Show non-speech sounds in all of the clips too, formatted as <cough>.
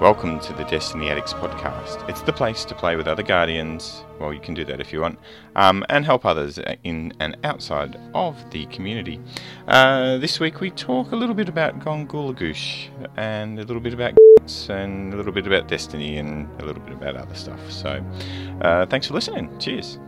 Welcome to the Destiny Addicts podcast. It's the place to play with other Guardians. Well, you can do that if you want, um, and help others in and outside of the community. Uh, this week we talk a little bit about Gongulagush and a little bit about and a little bit about Destiny and a little bit about other stuff. So, uh, thanks for listening. Cheers.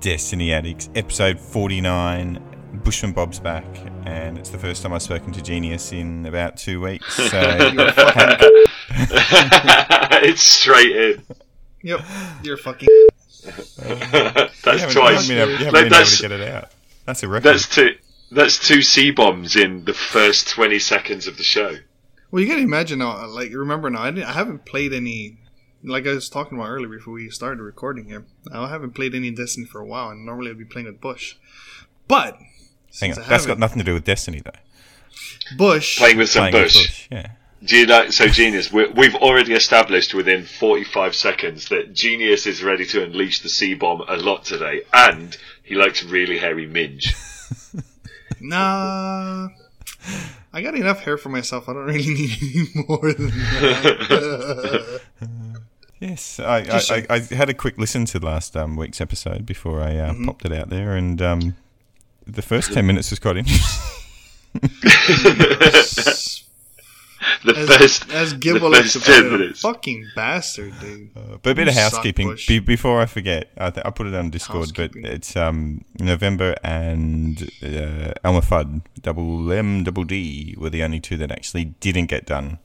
Destiny Addicts, episode 49. Bushman Bob's back, and it's the first time I've spoken to Genius in about two weeks. So, <laughs> <laughs> it's straight in. Yep, you're fucking. <laughs> that's you haven't, twice. You haven't been, able, you haven't Like, been able to get it out. That's a record. that's two. That's two C bombs in the first twenty seconds of the show. Well, you gotta imagine now. Like, remember now, I, didn't, I haven't played any. Like I was talking about earlier before we started recording here, I haven't played any Destiny for a while, and normally I'd be playing with Bush. But Hang on, that's got nothing to do with Destiny, though. Bush. Playing with some Playing with bush. Bush, yeah. Do you know? So genius. we we've already established within forty-five seconds that genius is ready to unleash the C bomb a lot today, and he likes really hairy minge. <laughs> Nah. I got enough hair for myself. I don't really <laughs> need any more than that. <laughs> Yes, I, I, I, I had a quick listen to last um, week's episode before I uh, Mm-hmm. popped it out there, and um, the first ten minutes was quite interesting. <laughs> The as, first, as the Gibble likes first ten a minutes. fucking bastard, dude. but a bit of You suck, housekeeping be, before I forget. I, th- I put it on Discord, but it's um, November and uh, Elmer Fudd, double M, double D were the only two that actually didn't get done.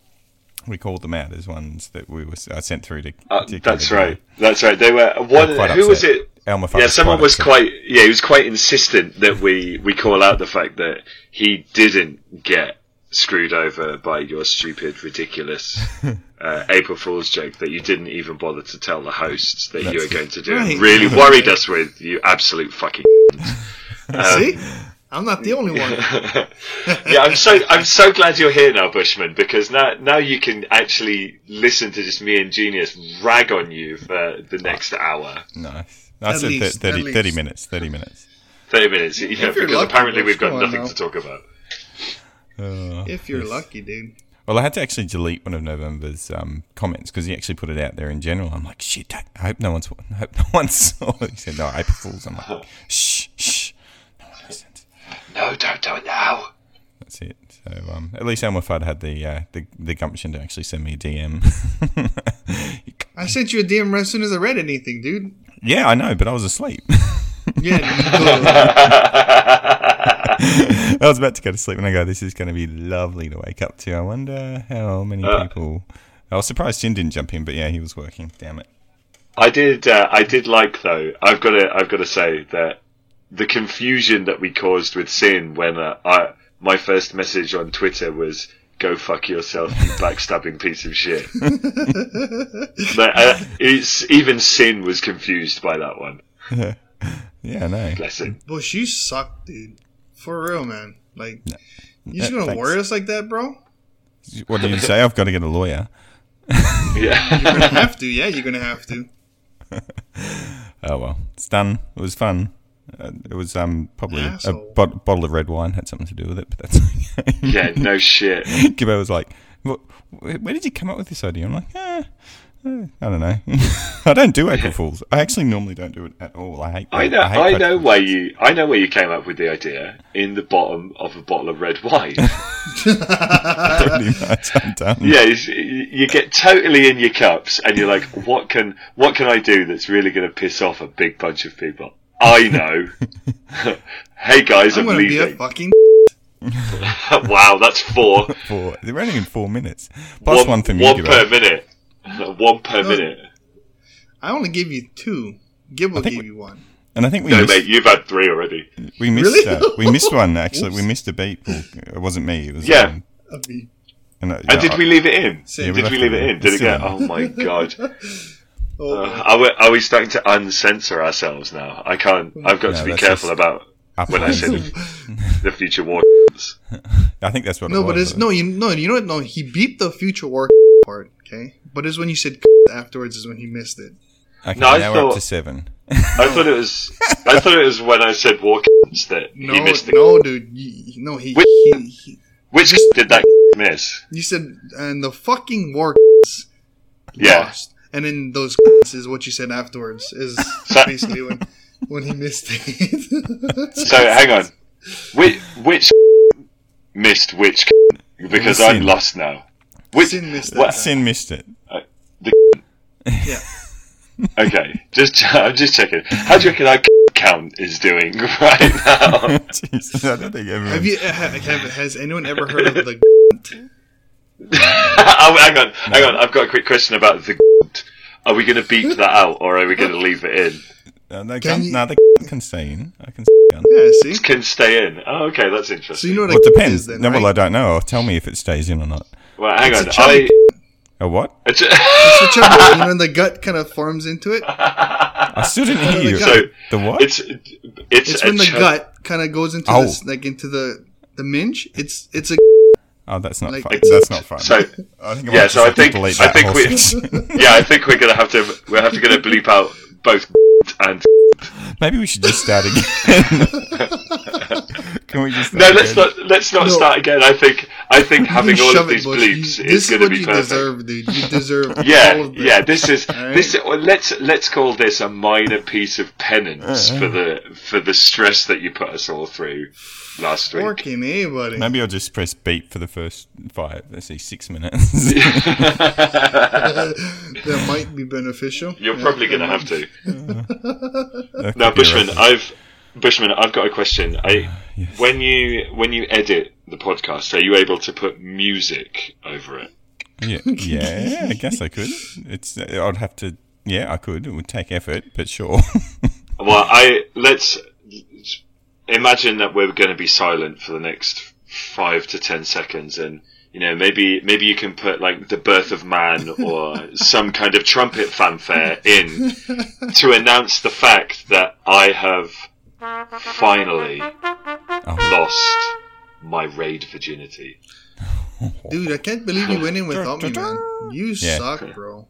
We called them out as ones that we were I sent through to. Uh, to that's Kevin. right. That's right. They were one. quite Who was it? Elmer Fudd Yeah, someone was upset. quite. Yeah, he was quite insistent that we we call out the fact that he didn't get screwed over by your stupid, ridiculous <laughs> uh, April Fool's joke that you didn't even bother to tell the hosts that you were going to do. right. And really <laughs> worried us with you, absolute fucking. <laughs> Um, See? I'm not the only one. yeah, I'm so I'm so glad you're here now, Bushman, because now now you can actually listen to just me and Genius rag on you for the next hour. Nice. That's At said thir- least, 30, at 30 minutes. Thirty minutes. 30 minutes, you because lucky, apparently we've got nothing now. to talk about. Uh, If you're lucky, dude. Well, I had to actually delete one of November's um, comments because he actually put it out there in general. I'm like, shit, I I hope no one's, I hope no <laughs> one saw it. He said, no, April Fools. I'm like, shh, shh, no one listens. No, don't do it now. That's it. So um, at least Elmer Fudd had the, uh, the the gumption to actually send me a DM. I sent you a DM as soon as I read anything, dude. yeah, I know, but I was asleep. Yeah. <laughs> <laughs> I was about to go to sleep and I go, this is going to be lovely to wake up to. I wonder how many Uh. people. I was surprised Sin didn't jump in, but yeah, he was working. Damn it. I did. Uh, I did like though. I've got to. I've got to say that the confusion that we caused with Sin when uh, I my first message on Twitter was "Go fuck yourself, you backstabbing piece of shit." <laughs> but, uh, it's even Sin was confused by that one. <laughs> Yeah, I know. Bless him. Bush, you suck, dude. For real, man. Like, you just gonna thanks. worry us like that, bro? What did you say? I've got to get a lawyer. <laughs> Yeah. You're gonna have to. Yeah, you're gonna have to. <laughs> Oh well, it's done. It was fun. Uh, it was um probably a Asshole. bot- bottle of red wine had something to do with it, but that's okay. yeah. No shit. <laughs> Gibbo was like, "What? Where did you come up with this idea?" I'm like, eh, I don't know. <laughs> I don't do April Fools. I actually normally don't do it at all. I hate. I know. hate I know where you. I know where you came up with the idea in the bottom of a bottle of red wine. <laughs> <laughs> Pretty much, I'm done. Yeah, you get totally in your cups, and you're like, "What can what can I do that's really going to piss off a big bunch of people?" I know. hey guys, I'm I'm, gonna be a leaving. fucking. wow, that's four. Four. They're only in four minutes. Plus one, from you, one Gibbo. per minute. <laughs> One per No. minute. I only give you two. Gibble think gave we- you one. And I think we No, missed, mate, you've had three already. we missed Really? uh, we missed one <laughs> actually. We missed a beat. It wasn't me. It was Yeah. um, and, uh, And did I- we leave it in? Yeah, we did we leave it it in. in? Did it go? still Oh my <laughs> god. oh, Uh, are, we, are we starting to uncensor ourselves now? I can't. I've got No, to be careful about Up when I lines. say the, the future war. I think that's what. no, it but was. it's no, you no, you know what? No, he beat the future war part. Okay, but it's when you said afterwards is when he missed it. Okay, No, I now we're up thought- to seven. I thought it was. I thought it was when I said war that No, he missed it. no, dude, you, no, he, Which- he, he Which did that miss? You said and the fucking war Yeah. lost. And then those <laughs> is what you said afterwards is <laughs> So- basically when when he missed it. <laughs> So hang on, which which missed which? Because I'm lost now. Which Sin missed what- that. Sin missed it. yeah. <laughs> Okay, just I'm just checking. How do you reckon our <laughs> count is doing <laughs> right now? Jesus, I don't think everyone. Have you ha, have, has anyone ever heard of the oh, hang on, hang on. I've got a quick question about the. Are we going to beep that out, or are we going to leave it in? Uh, they Can can, you- no, they can stay in. I can stay in. Yeah, see? It can stay in. Oh, okay, that's So interesting. you know what Well, a it is depends. then, no, right? well, I don't know. Tell me if it stays in or not. Well, hang It's on. a chubby I. A what? It's It's <laughs> the chubby, you know, when the gut kind of forms into it. I still didn't hear you. So, the what? it's it's, It's when the chub- gut kind of goes into Oh. this, like into the the minge. It's it's a oh, that's not like- fun. That's not fun. So I think yeah, so I just have to think I think we, <laughs> yeah, I think we're gonna have to we're have to gonna bleep out both and <laughs> Maybe we should just start again. <laughs> Can we just? no start let's again? not let's not No. start again. I think I think having can all of shove it, these bleeps You- is This is gonna what be you perfect. deserve, dude. You deserve <laughs> all Yeah, of this. yeah. This is Alright? this. well, Let's let's call this a minor piece of penance Uh-uh. for the for the stress that you put us all through last week. Fucking A, buddy. Maybe I'll just press beep for the first five. Let's see, six minutes. <laughs> <laughs> that might be beneficial. You're Yeah, probably going to have to. That Now, could be a Bushman. I've Bushman, I've got a question. I ah, Yes. when you when you edit the podcast, are you able to put music over it? Yeah, yeah, I guess I could. It's. I'd have to. Yeah, I could. It would take effort, but sure. <laughs> Well, I let's imagine that we're going to be silent for the next five to ten seconds, and you know maybe maybe you can put like the birth of man <laughs> or some kind of trumpet fanfare in to announce the fact that I have finally Oh. lost my raid virginity. Dude, I can't believe you went in without me, man. You Yeah. suck, bro.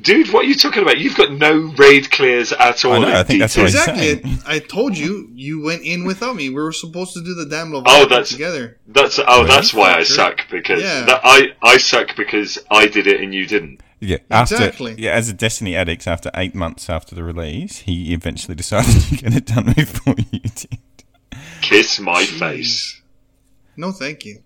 Dude, what are you talking about? You've got no raid clears at all. I know, I think that's what Exactly. saying. I, I told you you went in without me. We were supposed to do the damn love Oh, that's- together. That's oh, Really? that's why I suck because Yeah. that, I I suck because I did it and you didn't. Yeah, after Exactly. yeah, as a Destiny addict, after eight months after the release, he eventually decided <laughs> to get it done before you did. Kiss my Jeez. face. No, thank you.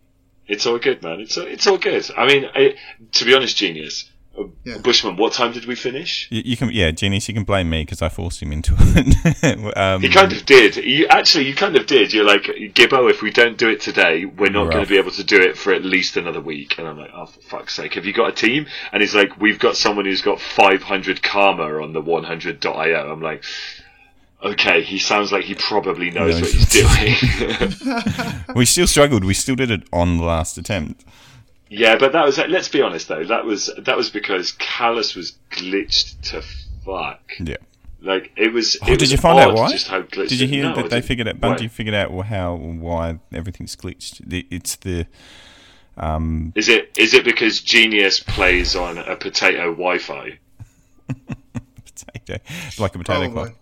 It's all good, man. It's it's all good. I mean, I, to be honest, genius. Uh, Yeah. Bushman, what time did we finish? You, you can, yeah, Genius, you can blame me because I forced him into it. <laughs> um, He kind of did. You actually, you kind of did. You're like, Gibbo, if we don't do it today, we're not going to be able to do it for at least another week. And I'm like, oh, for fuck's sake, have you got a team? And he's like, we've got someone who's got 500 karma on the 100.io. I'm like, okay, he sounds like he probably knows Knows what he's doing. <laughs> we still struggled. We still did it on the last attempt. Yeah, but that was, let's be honest though, that was, that was because Calus was glitched to fuck. Yeah. Like, it was, Oh, it did was you find out why? Just how glitched Did you it- hear No, that they didn't. figured out? Why? Bungie figured out how why everything's glitched. It's the um, Is it is it because Genius plays on a potato Wi-Fi? potato, like a potato Probably. clock.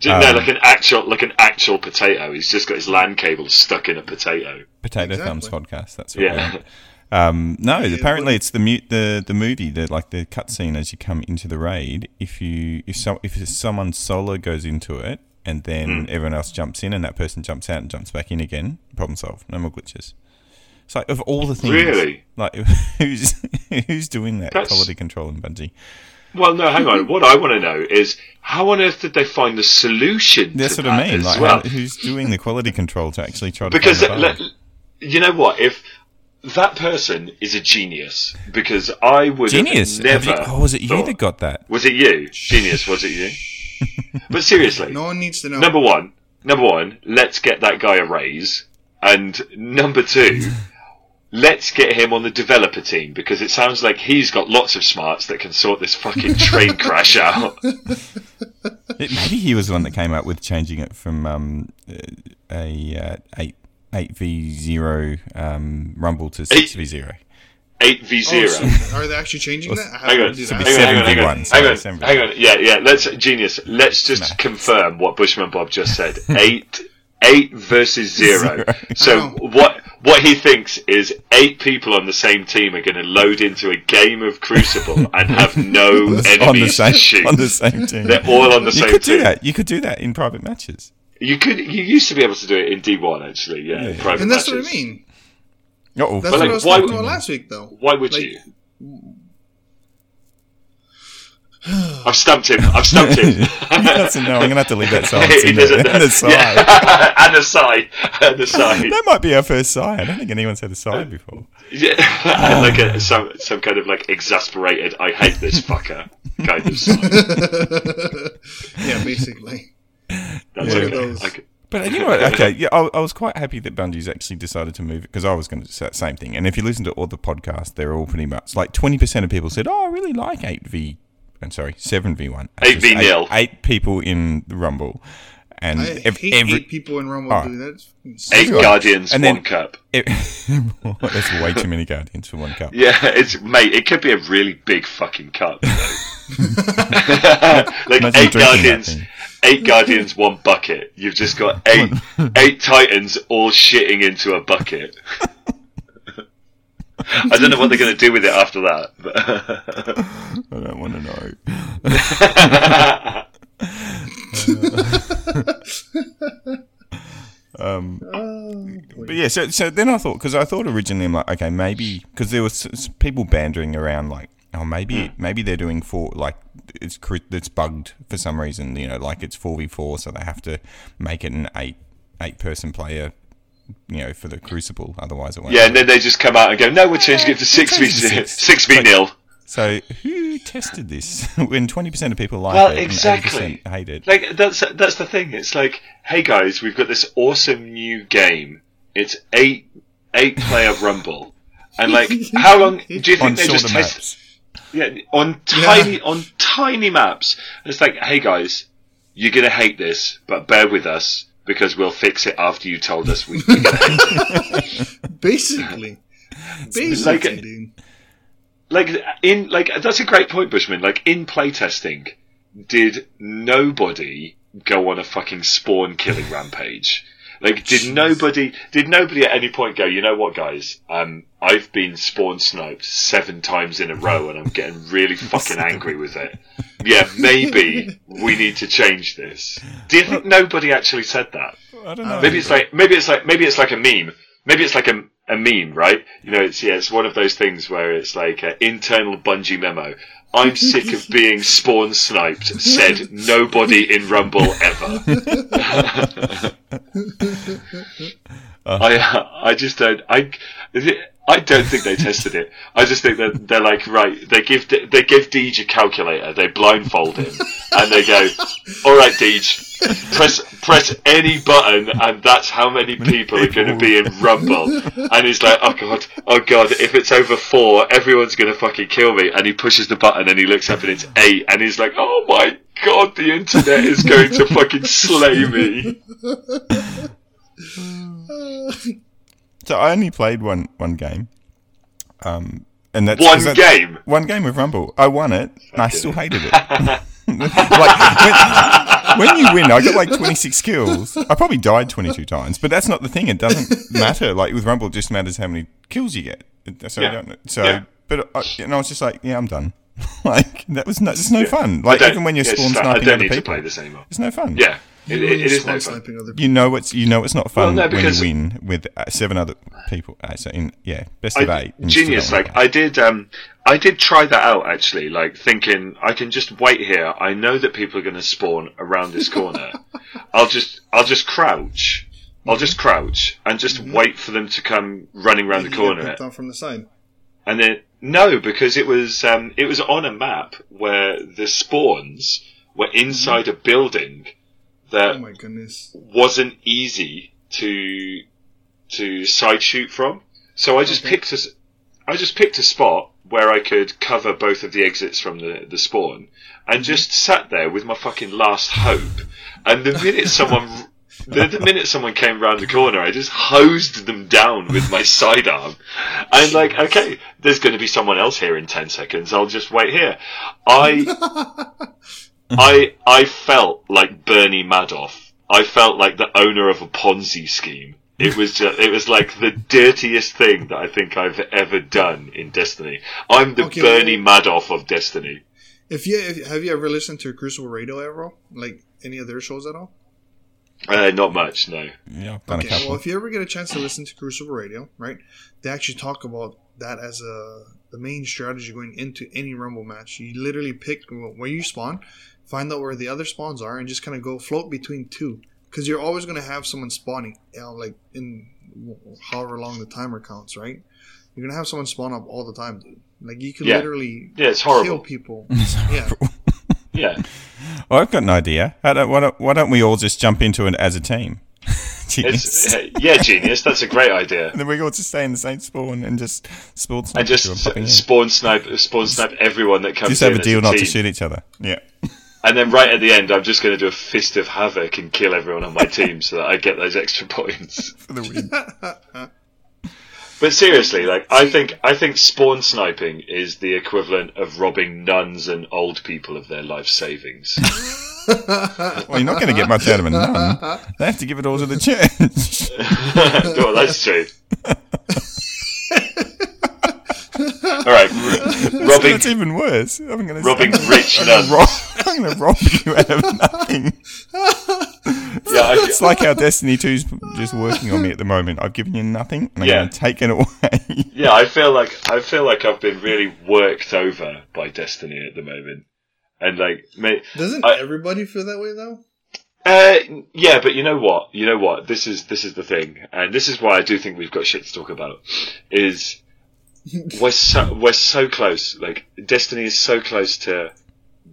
Do you know, Um, like an actual like an actual potato. He's just got his LAN cable stuck in a potato. Potato Exactly. Thumbs podcast. That's what Yeah. <laughs> Um, no, apparently it's the mute the the movie the like the cutscene as you come into the raid. If you if some if someone solo goes into it and then Hmm. everyone else jumps in and that person jumps out and jumps back in again, problem solved. No more glitches. It's like of all the things, Really? like <laughs> who's who's doing that That's- quality control in Bungie? Well, no, hang on. What I want to know is how on earth did they find the solution? That's to what I mean. Like, well? how, who's doing the quality control to actually try to because find the bug? le- you know what? If that person is a genius, because I would have Genius. Have never. you, oh, was it you thought- that got that? Was it you? Genius? Was it you? <laughs> but seriously, No one needs to know. number one, number one, let's get that guy a raise, and number two, <laughs> let's get him on the developer team because it sounds like he's got lots of smarts that can sort this fucking train <laughs> crash out. It, maybe he was the one that came up with changing it from um, uh, a uh, eight eight v zero um, rumble to six v zero. Eight v zero. are they actually changing that? I Hang on, haven't that. be hang on, hang on, hang 7v1, on, hang on, 7v1. hang on. Yeah, yeah. Let's genius. Let's just Smash. confirm what Bushman Bob just said. Eight, eight versus zero. Zero. So what? what he thinks is eight people on the same team are going to load into a game of Crucible <laughs> and have no on the enemies same to shoot. on the same team. They're all on the you same could team. do that. You could do that in private matches. You could. You used to be able to do it in D1 actually. Yeah, Yeah. in private And that's matches. what I mean. Oh, That's But, what like, I was why talking would- about last week, though. Why would Like- you? I've stumped him. I've stumped him. he doesn't know. I'm going to have to leave that <laughs> silence he in doesn't there. <laughs> know. And a sigh. Yeah. <laughs> and a sigh. And a sigh. That might be our first sigh. I don't think anyone's had a sigh uh, before. Yeah, like a, some some kind of like exasperated. I hate this fucker kind of sigh. yeah, basically. That's One of okay. those. I c- But you know what? <laughs> Okay, yeah, I, I was quite happy that Bungie's actually decided to move it because I was going to say the same thing. And if you listen to all the podcasts, they're all pretty much like twenty percent of people said, "Oh, I really like eight v." I'm sorry, seven v one. 8v nil. Eight people in the Rumble, and I ev- hate every eight people in Rumble, Oh. dude. That's Eight stupid. Guardians, And then- one cup. <laughs> it, <laughs> that's way too many guardians for one cup. Yeah, it's mate. It could be a really big fucking cup. like Imagine eight drinking that guardians, thing. Eight guardians, one bucket. You've just got eight <laughs> eight titans all shitting into a bucket. I don't know what they're going to do with it after that. But <laughs> I don't want to know. <laughs> um, Oh. But yeah, so so then I thought because I thought originally I'm like okay maybe because there was people bandering around like oh maybe hmm. maybe they're doing four like it's it's bugged for some reason you know like it's four v four so they have to make it an eight eight person player you know for the Crucible otherwise it won't. yeah, and then they just come out and go, "No, we're changing it to six v Change it to six. six v nil." So who tested this <laughs> when twenty percent of people like Well, it exactly. and 80% hate it? Like that's that's the thing. It's like, hey guys, we've got this awesome new game. It's eight eight player <laughs> rumble, and like, how long do you on think they shorter just test? Maps. Yeah, on tiny on tiny maps. It's like, hey guys, you're gonna hate this, but bear with us because we'll fix it after you told us we. We're gonna hate it. <laughs> Basically. Basically, like- like in like that's a great point, Bushman. Like in playtesting, did nobody go on a fucking spawn killing rampage? Like, did Jeez. nobody did nobody at any point go? You know what, guys? Um, I've been spawn sniped seven times in a row, and I'm getting really <laughs> fucking angry with it. Yeah, maybe <laughs> we need to change this. Do you think nobody actually said that? I don't know. Maybe it's like maybe it's like maybe it's like a meme. Maybe it's like a, a meme, right? You know, it's yeah, it's one of those things where it's like an internal Bungie memo. I'm sick of being spawn sniped. Said nobody in Rumble ever. <laughs> I I just don't I I don't think they tested it. I just think that they're like right. They give they give Deej a calculator. They blindfold him and they go, "All right, Deej, press press any button, and that's how many people are going to be in Rumble." And he's like, "Oh god, oh god, if it's over four, everyone's going to fucking kill me." And he pushes the button and he looks up and it's eight, and he's like, "Oh my god, the internet is going to fucking slay me." <laughs> <laughs> So I only played one one game, um, and that's One game. One game of Rumble. I won it, and I still hated it. <laughs> like when, when you win, I got like twenty six kills. I probably died twenty two times, but that's not the thing. It doesn't <laughs> matter. Like with Rumble, it just matters how many kills you get. So Yeah. I don't, so, Yeah. but I, and I was just like, yeah, I'm done. <laughs> like that was no, it's no fun. Like even when you're yeah, spawn I sniping don't other need to people, play this anymore. it's no fun. Yeah, it, it, it is no fun. other people. You know it's you know it's not fun Well, no, when you win with uh, seven other people. Uh, so in yeah, best of I, eight. and you still genius. Like. I did, um, I did try that out actually. Like thinking, I can just wait here. I know that people are going to spawn around this corner. <laughs> I'll just, I'll just crouch. I'll just crouch and just wait for them to come running around the You get corner. on from the side. And then no, because it was, um, it was on a map where the spawns were inside a building that Oh my goodness. wasn't easy to to side shoot from. So I just Okay. picked a I just picked a spot where I could cover both of the exits from the the spawn, and mm-hmm. just sat there with my fucking last hope. And the minute someone <laughs> the, the minute someone came round the corner, I just hosed them down with my <laughs> sidearm. And like, okay, there's going to be someone else here in ten seconds. I'll just wait here. I <laughs> <laughs> I I felt like Bernie Madoff. I felt like the owner of a Ponzi scheme It was just, it was like the dirtiest thing that I think I've ever done in Destiny. I'm the Okay, Bernie well- Madoff of Destiny. If you if, have you ever listened to Crucible Radio ever? Like any of their shows at all? Uh, not much, no. Yeah, I've done a Okay, well, if you ever get a chance to listen to Crucible Radio, right, they actually talk about that as a the main strategy going into any Rumble match. You literally pick where you spawn, find out where the other spawns are, and just kind of go float between two. Because you're always going to have someone spawning, you know, like in however long the timer counts, right? You're going to have someone spawn up all the time, dude. Like you can Yeah. literally Yeah, it's kill <laughs> horrible. people. yeah. <laughs> Yeah. Oh, I've got an idea. How don't, why, don't, why don't we all just jump into it as a team? <laughs> Genius. Yeah, genius. That's a great idea. and then we all just stay in the same spawn and just spawn snipe. And snipe just each in. spawn snipe, spawn snipe everyone that comes Just in have a as deal not to shoot each other. Yeah. And then right at the end, I'm just going to do a fist of havoc and kill everyone on my <laughs> team so that I get those extra points. <laughs> For the win. <laughs> But seriously, like I think I think spawn sniping is the equivalent of robbing nuns and old people of their life savings. well, you're not going to get much out of a nun. They have to give it all to the church. well, that's true. All right, r- <laughs> robbing That's even worse. I'm going to robbing rich I'm nuns. rob, I'm going to rob you out of nothing. <laughs> Yeah, I, It's like how Destiny 2's just working on me at the moment. I've given you nothing, and I'm Yeah. going to take it away. <laughs> yeah, I feel like I feel like I've been really worked over by Destiny at the moment, and like, ma- Doesn't I- everybody feel that way though? Uh, yeah, but you know what? You know what? This is this is the thing, and this is why I do think we've got shit to talk about. Is <laughs> we're so we're so close. Like Destiny is so close to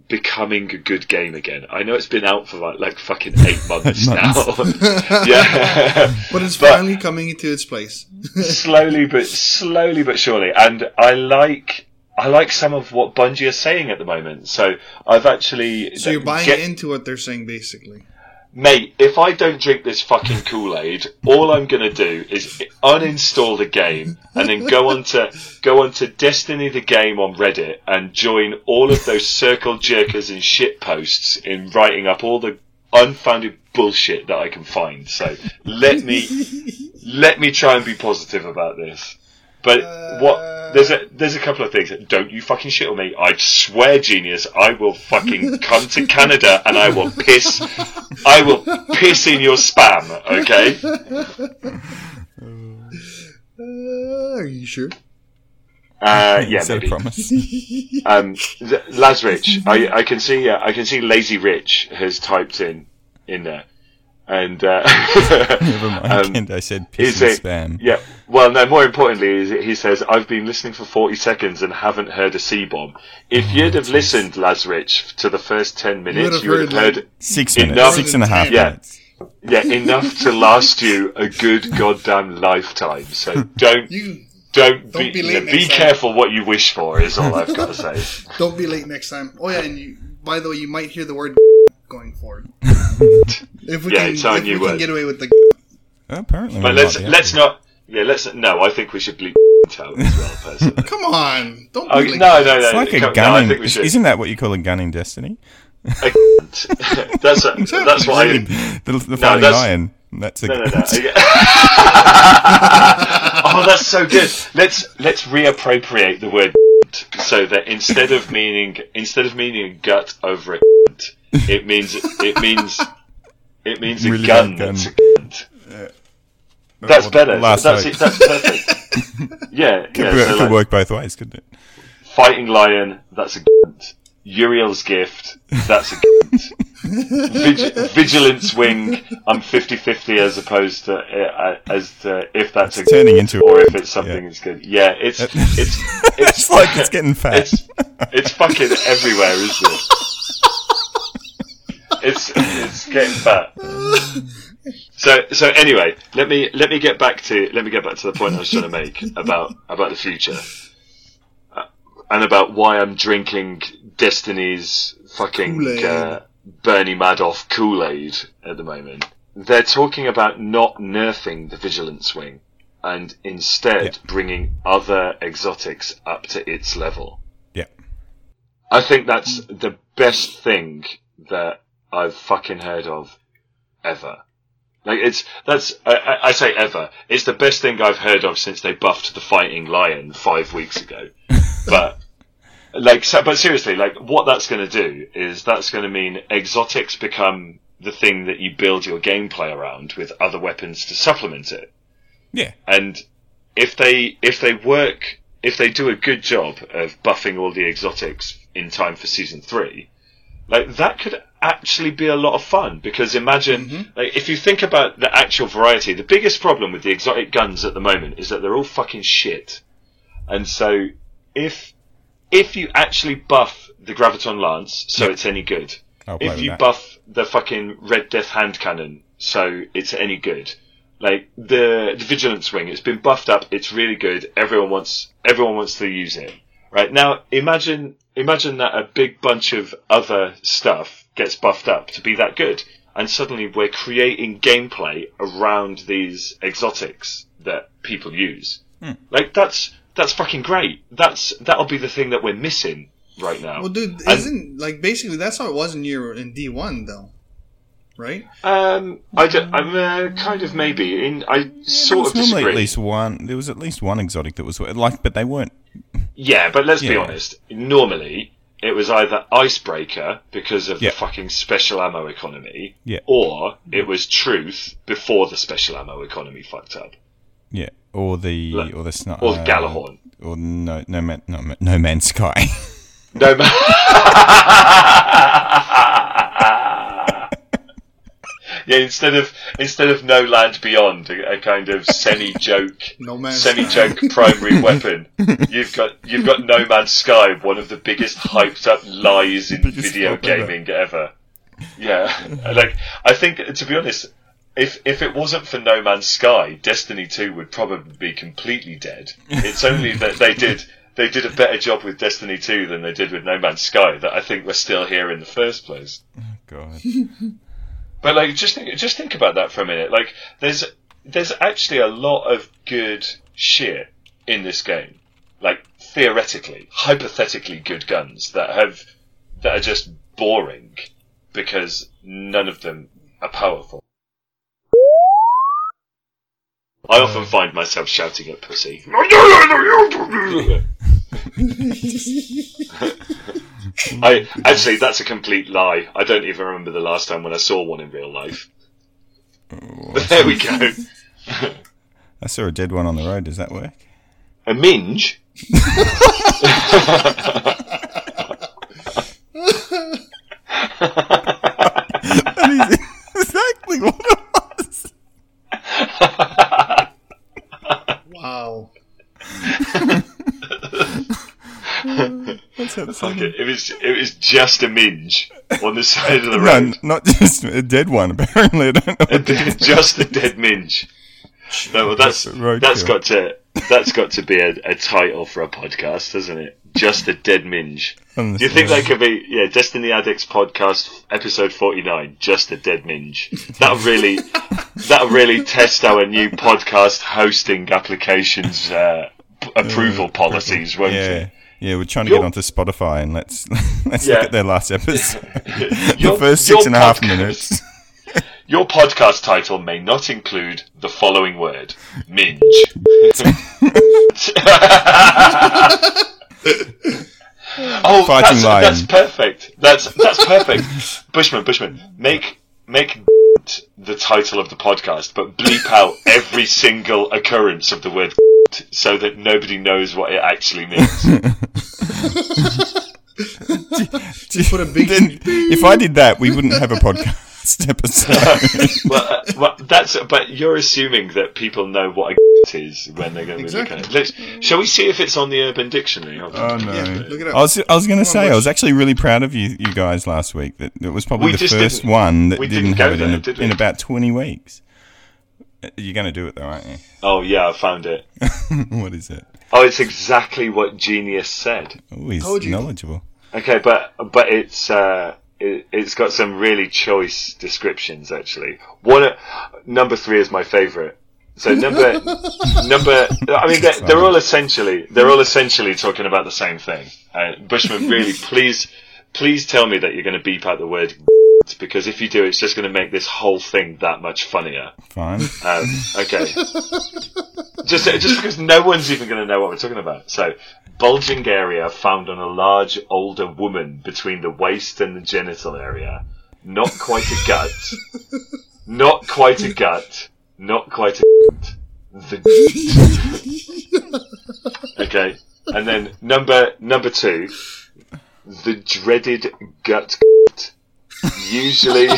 becoming a good game again. I know it's been out for like, like fucking eight <laughs> months now. <laughs> yeah, But it's But- finally coming into its place. slowly but slowly but surely. And I like I like some of what Bungie are saying at the moment. So I've actually so you're buying get- into what they're saying, basically. Mate, if I don't drink this fucking Kool Aid, all I'm gonna do is uninstall the game and then go on to go on to Destiny the game on Reddit and join all of those circle jerkers and shit posts in writing up all the unfounded bullshit that I can find. So let me let me try and be positive about this. But what there's a there's a couple of things. Don't you fucking shit on me. I swear, genius, I will fucking come to <laughs> Canada and I will piss I will piss in your spam, okay? Uh, are you sure? Uh, yeah, Is maybe. promise? <laughs> Um, th- Laz Rich, I, I can see, uh, I can see Lazy Rich has typed in in there, and uh, <laughs> Never mind. um, Kent, I said he's piss and a- spam. Yeah. Well, no. More importantly, is he says I've been listening for forty seconds and haven't heard a C bomb. If you'd have listened, Laz Rich, to the first ten minutes, have you would have heard, heard, like- Six Enough- minutes. Six and a half Yeah. minutes. yeah, enough to last you a good goddamn lifetime. So don't You don't, Don't be be late yeah, next be time. careful what you wish for. Is all I've got to say. <laughs> don't be late next time. Oh yeah, and you, by the way, you might hear the word going forward. <laughs> If we Yeah, can, it's our if new we can word. get away with the. Apparently. But let's might be let's able not. Yeah, let's no. I think we should bleep <laughs> out as well. Personally. Come on, don't Oh, be no, no, no. It's like a come- gun. no, I in- think we should. isn't that what you call a gunning Destiny? <laughs> that's a, that's what I. the, the fighting that's- lion. That's a No, no, no. oh, that's so good. Let's let's reappropriate the word so that instead of meaning instead of meaning gut over a it means it means it means a Really gun gun. that's a cunt. That's Well, better. last That's it. That's perfect. <laughs> yeah, Could, yeah. work, so could like, work both ways, couldn't it? Fighting lion. That's a cunt. Uriel's gift. That's a cunt. <laughs> Vig- vigilance wing. I'm 50-50 as opposed to uh, as to if that's a It's turning into or if it's something yeah. that's good. Yeah, it's it's It's <laughs> it's like it's getting fat. it's it's fucking everywhere, isn't it? It's it's getting fat. So so anyway, let me let me get back to let me get back to the point I was trying to make about about the future, uh, and about why I'm drinking Destiny's fucking Kool-Aid. uh, Bernie Madoff Kool Aid at the moment. They're talking about not nerfing the vigilance wing and instead Yeah. bringing other exotics up to its level. Yeah. I think that's the best thing that I've fucking heard of ever. Like it's that's I, I, I say ever. It's the best thing I've heard of since they buffed the fighting lion five weeks ago. <laughs> but like, so, but seriously, like what that's going to do is that's going to mean exotics become the thing that you build your gameplay around with other weapons to supplement it. Yeah. And if they if they work if they do a good job of buffing all the exotics in time for season three, like that could actually be a lot of fun because imagine mm-hmm. like if you think about the actual variety, the biggest problem with the exotic guns at the moment is that they're all fucking shit. And so if if you actually buff the graviton lance so it's any good, I'll play if with you that. buff the fucking red death hand cannon so it's any good, like the, the vigilance wing, it's been buffed up. It's really good. Everyone wants everyone wants to use it. Right now, imagine imagine that a big bunch of other stuff gets buffed up to be that good, and suddenly we're creating gameplay around these exotics that people use. Hmm. Like that's that's fucking great. That's that'll be the thing that we're missing right now. Well, dude, And- isn't like basically that's how it was in year in D one though, right? Um, I don't, I'm uh, kind of maybe in. I There sort was of normally disagree. at least one. There was at least one exotic that was like, but they weren't. Yeah, but let's be honest. Normally, it was either icebreaker because of Yeah. the fucking special ammo economy, Yeah. or it was truth before the special ammo economy fucked up. Yeah, or the Like- or the sni- Or uh, Gjallarhorn. or no no man no, Man- no man's sky. <laughs> No man. <laughs> yeah, instead of instead of no land beyond, a, a kind of semi joke, <laughs> No man's semi joke primary weapon. You've got you've got No Man's Sky, one of the biggest hyped up lies in video flop ever. gaming ever. Yeah, like I think to be honest, if if it wasn't for No Man's Sky, Destiny Two would probably be completely dead. <laughs> It's only that they did they did a better job with Destiny Two than they did with No Man's Sky that I think we're still here in the first place. Oh, God. <laughs> But like, just think, just think about that for a minute. Like, there's there's actually a lot of good shit in this game. Like, theoretically, hypothetically good guns that have that are just boring because none of them are powerful. I often find myself shouting at pussy. <laughs> <laughs> I actually, that's a complete lie. I don't even remember the last time when I saw one in real life. But oh, <laughs> there we go. I saw a dead one on the road. Does that work? A minge. That is exactly what it was. Wow. Like song? it, was, it was just a minge on the side of the <laughs> No, road. not just a dead one. <laughs> Apparently, I don't know. It is. just a dead minge. No, well, that's that's got to that's got to be a, a title for a podcast, doesn't it? Just a dead minge. Do you think that could be yeah, Destiny Addicts podcast episode forty nine, just a dead minge? That'll really <laughs> that'll really test our new podcast hosting applications uh, p- approval policies, won't Yeah, it? Yeah. We're trying to Your- get onto Spotify and let's <laughs> let's Yeah. look at their last episode. <laughs> <laughs> the Your- first six and a half podcast- minutes. Your podcast title may not include the following word: minge. oh, Fighting that's, lion. that's perfect. That's that's perfect. Bushman, Bushman, make make the title of the podcast, but bleep out every single occurrence of the word so that nobody knows what it actually means. <laughs> Put a big Then, if I did that, we wouldn't have a podcast <laughs> episode. <laughs> well, uh, well, that's but you're assuming that people know what a is when they're going to be looking at it. Let's, shall we see if it's on the Urban Dictionary? Hold on. oh no! Yeah, look it up. I was I was going to Come on, say I was actually really proud of you you guys last week. That it was probably We the first one that we didn't, didn't go have it there, in, a, did in about twenty weeks. Uh, You're going to do it though, aren't you? Oh yeah, I found it. <laughs> what is it? Oh, it's exactly what Genius said. Oh, he's Told you. knowledgeable. Okay, but but it's uh, it, it's got some really choice descriptions actually. One uh, number three is my favourite. So number <laughs> number, I mean, they're, they're all essentially they're all essentially talking about the same thing. Uh, Bushman, really, please please tell me that you're going to beep out the word because if you do, it's just going to make this whole thing that much funnier. Fine. Um, okay. just just because no one's even going to know what we're talking about. So, bulging area found on a large older woman between the waist and the genital area. Not quite a gut. Not quite a gut. Not quite a gut. The <laughs> Okay. And then number number two, the dreaded gut. Usually,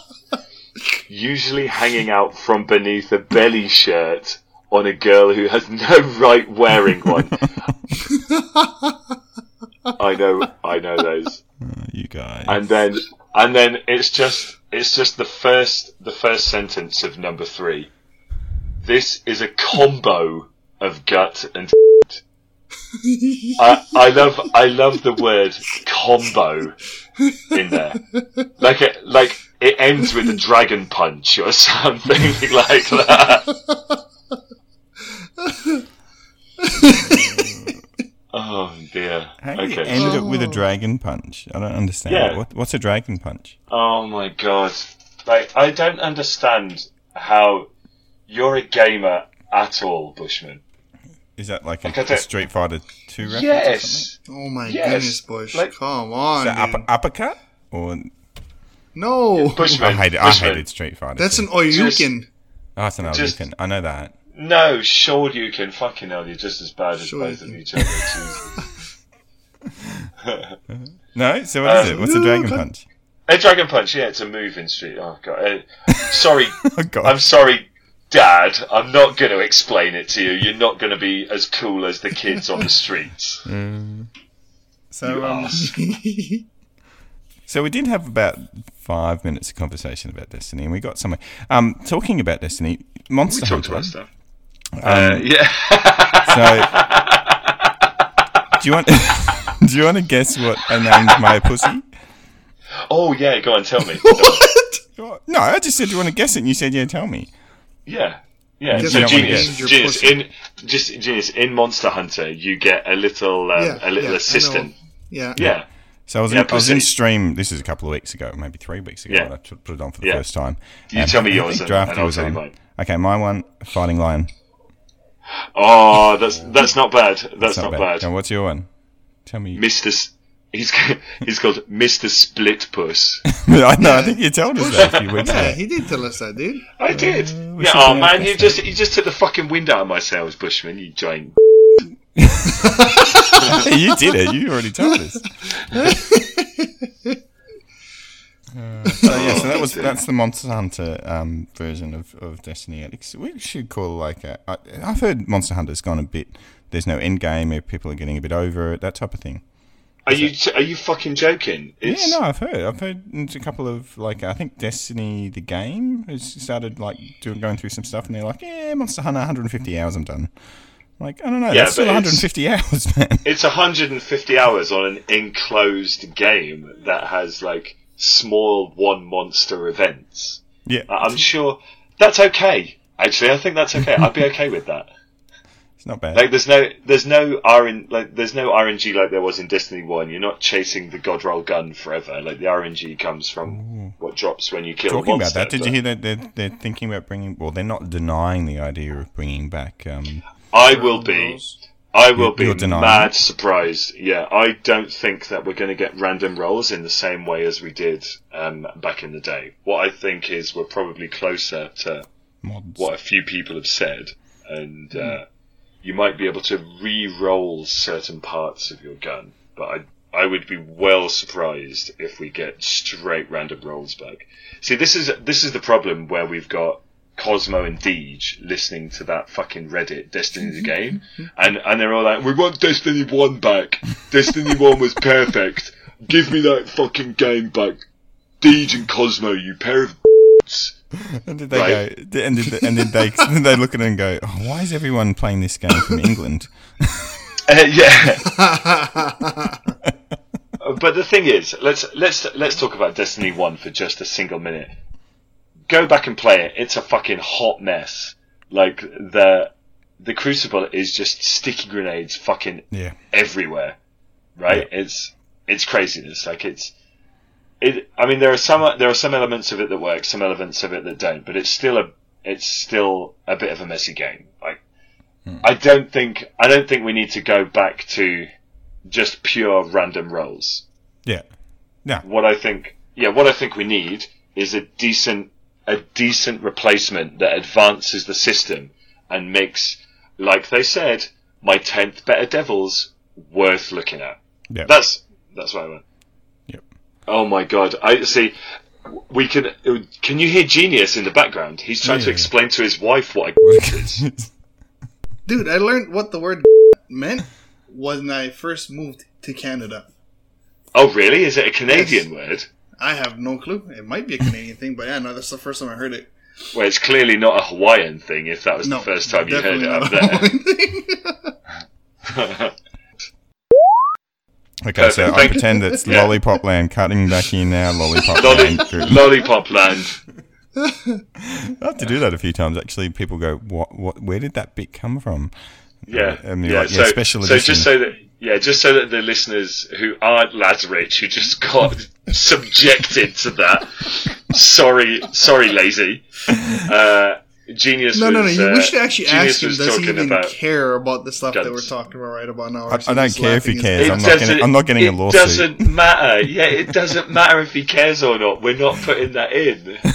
<laughs> usually hanging out from beneath a belly shirt on a girl who has no right wearing one. <laughs> I know, I know those. Uh, you guys. And then, and then it's just, it's just the first, the first sentence of number three. This is a combo of gut and. <laughs> I, I love, I love the word combo in there. Like it, like it ends with a dragon punch or something <laughs> like that. <laughs> oh dear. How do you Okay. end it with a oh. dragon punch? I don't understand. Yeah. What, what's a dragon punch? Oh my god. Like, I don't understand how you're a gamer at all, Bushman. Is that like a, Like I a don't- Street Fighter 2 reference or? Yes! Oh my Yes, goodness, Bush! like- Come on, Is that dude. upper, uppercut? Or no, Bushman. I hated, I Bushman. hated Street Fighter. that's 2. an Oyukin. Oh, it's an just- Hadouken. I know that. No, sure you can. Fucking hell, you're just as bad as Sure both of can. each other. <laughs> No? So what is Um, it? What's a dragon punch? a Dragon Punch, yeah, it's a move in Street. Oh, God. Uh, sorry, <laughs> Oh, God. I'm sorry, Dad. I'm not going to explain it to you. You're not going to be as cool as the kids on the streets. Um, <laughs> so, You um, <laughs> so we did have about five minutes of conversation about Destiny, and we got somewhere. Um, talking about Destiny, We Monster talked Hunter. stuff. Um, Uh, yeah. So, <laughs> do you want do you want to guess what I named my pussy? oh, yeah, go on, tell me. what? No, I just said, do you want to guess it? And you said, yeah, tell me. Yeah. Yeah, Guess so you don't wanna genius, genius in just genius in Monster Hunter, you get a little um, Yeah, a little yeah, assistant. yeah, Yeah, So I was, Yeah, in, I was in stream. This is a couple of weeks ago, maybe three weeks ago. Yeah. when I t- put it on for the Yeah. first time. You <laughs> And tell me I yours think and- Drafty I'll was tell you on. mine. Okay, my one, Fighting Lion. Oh, that's that's not bad. That's It's not, bad. And what's your one? Tell me. Mister, S- he's he's called Mister Split Puss. <laughs> I know. I think you told us that a few weeks Yeah, he did tell us that, dude. I did. Uh, yeah. Oh man, you just you just took the fucking wind out of my sails, Bushman. You giant. <laughs> <laughs> you did it. You already told us. Uh, so yeah, so that was that's the Monster Hunter um, version of, of Destiny. Alex. We should call like a, I, I've heard Monster Hunter's gone a bit. There's no end game. if People are getting a bit over it. That type of thing. Are you are you fucking joking? It's, Yeah, no, I've heard. I've heard a couple of like I think Destiny the game has started like doing going through some stuff, and they're like, yeah, Monster Hunter, 150 hours, I'm done. Like I don't know, Yeah, that's still but 150 hours, <laughs> man. It's 150 hours on an enclosed game that has like small one monster events. Yeah, I'm sure that's okay. Actually, I think that's okay. I'd be okay with that. <laughs> it's not bad. Like, there's no, there's no RN, like, there's no RNG like there was in Destiny One. You're not chasing the God roll gun forever. Like the RNG comes from what drops when you kill. a Talking about that, did but you hear that they're, they're thinking about bringing? Well, they're not denying the idea of bringing back. Um, I will be. I will You're be denying mad surprised. Yeah, I don't think that we're going to get random rolls in the same way as we did um, back in the day. What I think is we're probably closer to mods. what a few people have said, and uh, you might be able to re-roll certain parts of your gun. But I, I would be well surprised if we get straight random rolls back. See, this is this is the problem where we've got Cosmo and Deej listening to that fucking Reddit Destiny the mm-hmm. game, mm-hmm. and and they're all like, "We want Destiny One back. Destiny One was perfect. Give me that fucking game back." Deej and Cosmo, you pair of <laughs> And did they Right. go? And did, and did they? <laughs> Did they look at it and go, oh, "Why is everyone playing this game from England?" <laughs> Uh, yeah. but the thing is, let's let's let's talk about Destiny One for just a single minute. Go back and play it. It's a fucking hot mess. Like the the Crucible is just sticky grenades, fucking Yeah, everywhere. Right? It's it's craziness. Like it's it. I mean, there are some there are some elements of it that work, some elements of it that don't, but it's still a it's still a bit of a messy game. Like, hmm. I don't think I don't think we need to go back to just pure random rolls. Yeah. Yeah. What I think, yeah, what I think we need is a decent a decent replacement that advances the system and makes, like they said, my tenth better devils worth looking at. Yeah. That's that's what I want. Yep. Oh my god! I see. We can. Can you hear Genius in the background? He's trying to explain to his wife what a <laughs> is. Dude, I learned what the word meant when I first moved to Canada. Oh really? Is it a Canadian word? I have no clue. It might be a Canadian thing, but yeah, no, that's the first time I heard it. Well, it's clearly not a Hawaiian thing. If that was No, the first time you heard it up there. <laughs> <laughs> Okay, so Perfect, I thank- pretend it's Yeah. Lollipop Land. Cutting back in now, Lollipop Lolli- Land. Lollipop Land. I have to do that a few times. Actually, people go, "What? What? Where did that bit come from?" Yeah, I mean, yeah. like, yeah, so, special so just so that yeah, just so that the listeners who aren't lads rich, who just got subjected to that, <laughs> sorry, sorry, lazy. Uh, Genius. No, no, no. was, You, uh, we should actually ask him. Does he even about- care about the stuff that we're talking about right about now? I- I don't care if he cares. I'm not getting- doesn't- I'm not getting a it doesn't matter. Yeah, it doesn't matter if he cares or not. We're not putting that in. <laughs>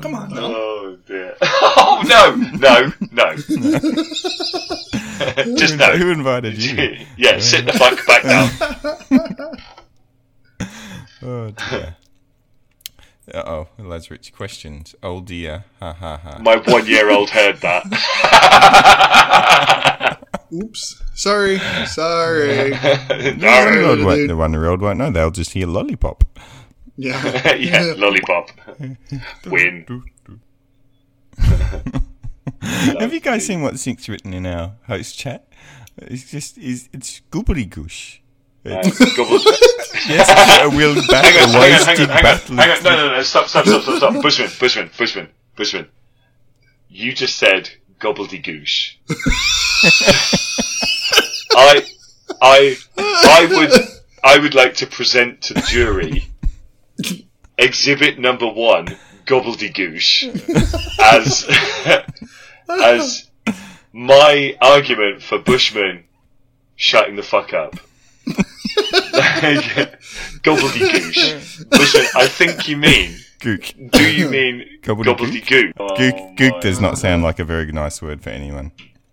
Come on, no. Oh dear. <laughs> Oh no, no, no. <laughs> Just no. Who invited you? yeah, sit the fuck back down. Oh dear. Uh oh, Lazarich questions. Oh dear. Ha ha ha. My one year old heard that. <laughs> Oops. Sorry. Sorry. <laughs> The no. one-year-old won't- dude. the one-year-old won't know. They'll just hear lollipop. Yeah. <laughs> yeah, lollipop. Win. Have you guys seen what Sync's written in our host chat? It's just is it's gobbledygoosh. Uh, yes, <laughs> a will back hang on, a hang on, hang wasted on, hang on, battle. hang on. No, no, no, stop, stop, stop, stop, stop. <laughs> Bushman, Bushman, Bushman, Bushman. You just said gobbledygoosh. <laughs> I, I, I would, I would like to present to the jury exhibit number one, gobbledygoosh, as, as my argument for Bushman shutting the fuck up. <laughs> gobbledygoosh. Bushman, I think you mean, Gook. do you mean Gobbledygook? gobbledygook? Gook, Oh gook my does not oh. sound like a very nice word for anyone.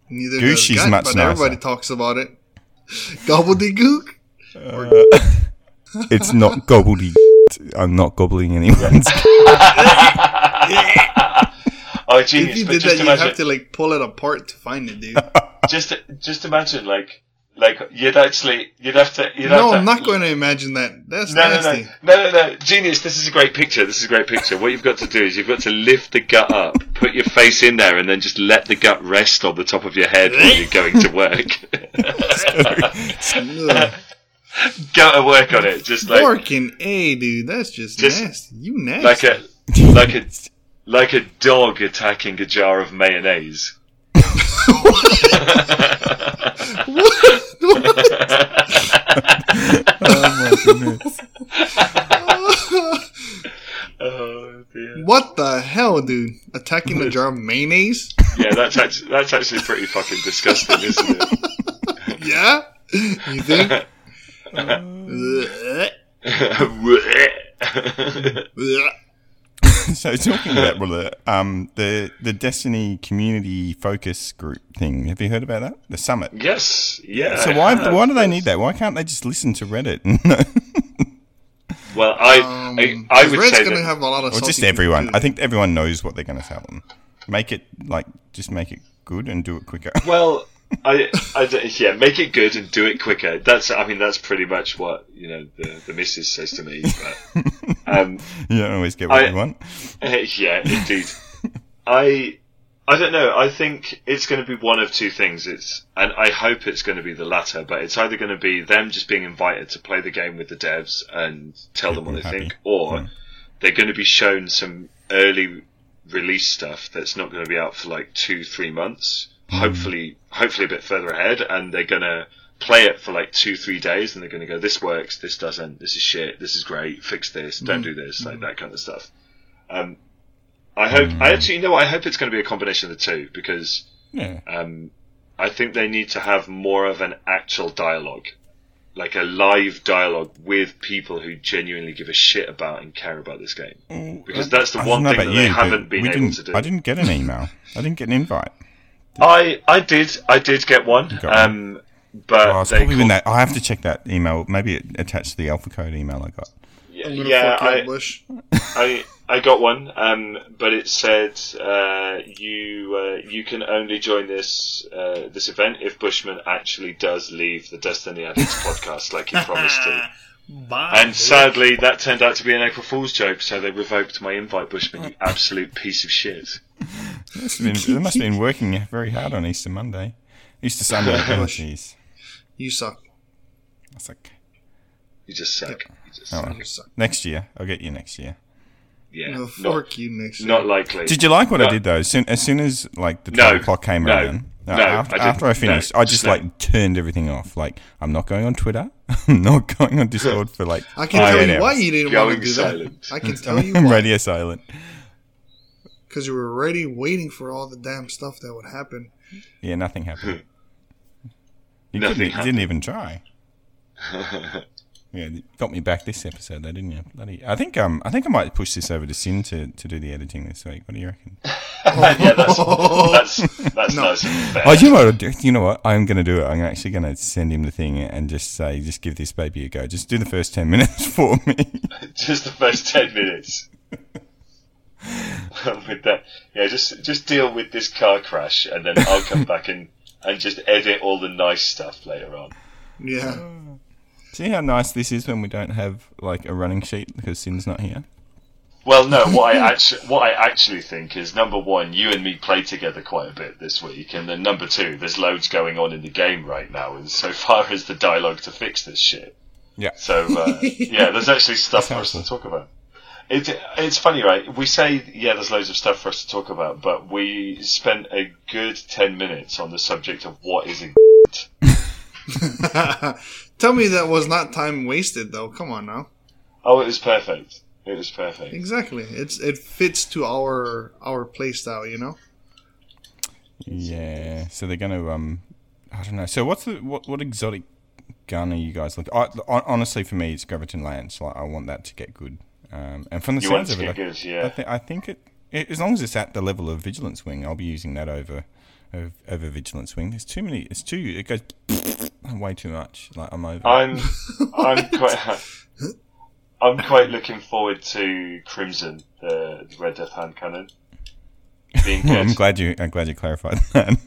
Neither Goose does is gut, much but nicer. everybody talks about it. Gobbledygook. Uh, <laughs> it's not gobbledy. I'm not gobbling anyone's. <laughs> Oh, If genius! you But did that, just you'd have to like pull it apart to find it, dude. just just imagine, like, like you'd actually, you'd have to, you'd no, have to. I'm not going to imagine that. That's No, no, nasty. no, no, no, no, genius! This is a great picture. This is a great picture. What you've got to do is you've got to lift the gut up, put your face in there, and then just let the gut rest on the top of your head while you're going to work. <laughs> Go to work on it, just like working, A, dude. That's just, Just nasty. You nasty. like a like a like a dog attacking a jar of mayonnaise. Oh my goodness. Oh dear. what the hell, dude? Attacking the jar of mayonnaise? Yeah, that's actually that's actually pretty fucking disgusting, isn't it? Yeah? You think? <laughs> <laughs> Ugh. <laughs> Ugh. <laughs> so talking about <laughs> well, the um the the Destiny community focus group thing. Have you heard about that? The summit. yes, yeah. So I why have. why do they need that? Why can't they just listen to Reddit? Well, I Um, I, I 'cause would Red's say gonna have a lot of or just everyone? I think everyone knows what they're going to tell them. Make it like just make it good and do it quicker. <laughs> well, I, I d- yeah, make it good and do it quicker. That's I mean that's pretty much what you know the the missus says to me. But um, <laughs> you don't always get what I- you want. <laughs> yeah, indeed. I I don't know. I think it's going to be one of two things. It's and I hope it's going to be the latter. But it's either going to be them just being invited to play the game with the devs and tell them what they them think, or Yeah. they're going to be shown some early release stuff that's not going to be out for like two, three months. Hmm. Hopefully, hopefully a bit further ahead, and they're going to play it for like two, three days, and they're going to go, "This works. This doesn't. This is shit. This is great. Fix this. Don't do this." Like that kind of stuff. Um, I hope. I actually, you know. I hope it's going to be a combination of the two because Yeah. um, I think they need to have more of an actual dialogue, like a live dialogue with people who genuinely give a shit about and care about this game. Because that's the I one thing that they you, but haven't been able to do. I didn't get an email. I didn't get an invite. I I did I did get one, um, but it's they probably in that. I have to check that email. Maybe it attached to the alpha code email I got. yeah, I'm yeah, fuck you up, I, <laughs> I I got one, um, but it said uh, you uh, you can only join this uh, this event if Bushman actually does leave the Destiny Addicts <laughs> podcast like he promised to. <laughs> Bye. And sadly, that turned out to be an April Fool's joke, so they revoked my invite, Bushman. You absolute piece of shit. It must have been, they must have been working very hard on Easter Monday. Easter Sunday. oh, jeez. You suck. That's like, You just suck. You just, oh, well. You suck. next year. I'll get you next year. yeah, No, not, fork you next. year. not likely. Did you like what I did though? As soon as, soon as like the No. twelve o'clock came No. around, uh, No, after, I after I finished, No. I just No. like turned everything off. Like I'm not going on Twitter. <laughs> I'm not going on Discord for like. I can five tell you hours. why you didn't want Going to do silent. that. I can <laughs> tell you why. I'm why. radio silent. Because you were already waiting for all the damn stuff that would happen. Yeah, nothing happened. <laughs> You, Nothing couldn't, didn't even try. <laughs> Yeah, got me back this episode, though, didn't you? Bloody, I think um, I think I might push this over to Sin to, to do the editing this week. What do you reckon? <laughs> yeah, that's that's, that's <laughs> nice. Oh, you know what? I'll do? You know what? I'm going to do it. I'm actually going to send him the thing and just say, just give this baby a go. Just do the first ten minutes for me. just the first ten minutes. with that, yeah, just just deal with this car crash, and then I'll come back and and just edit all the nice stuff later on. Yeah. See how nice this is when we don't have like a running sheet because Sin's not here. Well, no, <laughs> what I actually what I actually think is number one, you and me play together quite a bit this week, and then number two, there's loads going on in the game right now, and so <laughs> far as the dialogue to fix this shit. Yeah. So uh, <laughs> yeah, there's actually stuff for us to talk about. It, it's funny, right? We say yeah, there's loads of stuff for us to talk about, but we spent a good ten minutes on the subject of what is a <laughs> <laughs> Tell me that was not time wasted, though. Come on now. Oh, it was perfect. It was perfect. Exactly. It's it fits to our our play style, you know. Yeah. So they're going to um, I don't know. So what's the what what exotic gun are you guys looking? I, honestly, for me, it's Graviton Lance. Like I want that to get good. Um, and from the You sounds of it, I- good, I, yeah. thi- I think it, it, as long as it's at the level of Vigilance Wing, I'll be using that over over, over Vigilance Wing. There's too many. It's too. It goes <laughs> way too much. Like I'm over. I'm I'm quite <laughs> I'm quite looking forward to Crimson, the, the Red Death hand cannon. Being Well, I'm glad you. I'm glad you clarified <laughs> that.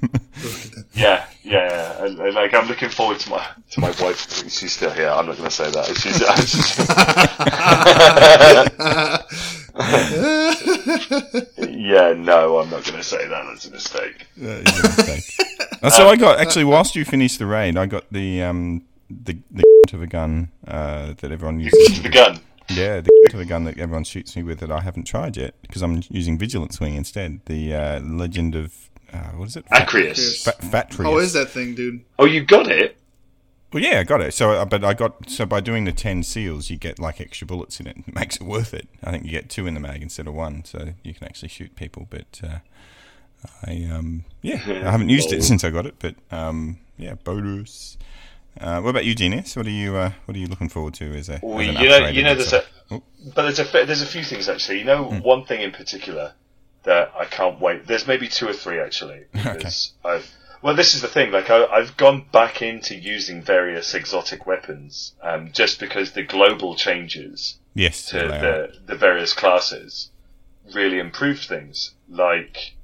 Yeah, yeah, yeah. I- I- Like I'm looking forward to my to my wife. She's still here. I'm not going to say that. She's, <laughs> <laughs> yeah, no, I'm not going to say that. That's a mistake. That is a mistake. So I got actually whilst you finished the raid, I got the um the the of a gun uh, that everyone uses. The gun. Yeah, the of a gun that everyone shoots me with that I haven't tried yet because I'm using Vigilance Swing instead. The uh, Legend of uh, what is it? Acrius. Fat, Fatrius. How is that thing, dude? Oh, you got it. Well, yeah, I got it. So, uh, but I got so by doing the ten seals, you get like extra bullets in it. It makes it worth it. I think you get two in the mag instead of one, so you can actually shoot people. But uh, I, um, yeah, I haven't used it <laughs> since I got it. But um, yeah, bonus. Uh, what about you, Genius? What are you uh, What are you looking forward to as a? Well, you know, you know, there's a. Oh, but there's a there's a few things actually. You know, Hmm. one thing in particular that I can't wait. There's maybe two or three actually. <laughs> Because I've well, this is the thing. Like I, I've gone back into using various exotic weapons, um, just because the global changes yes, to the the various classes really improved things. Like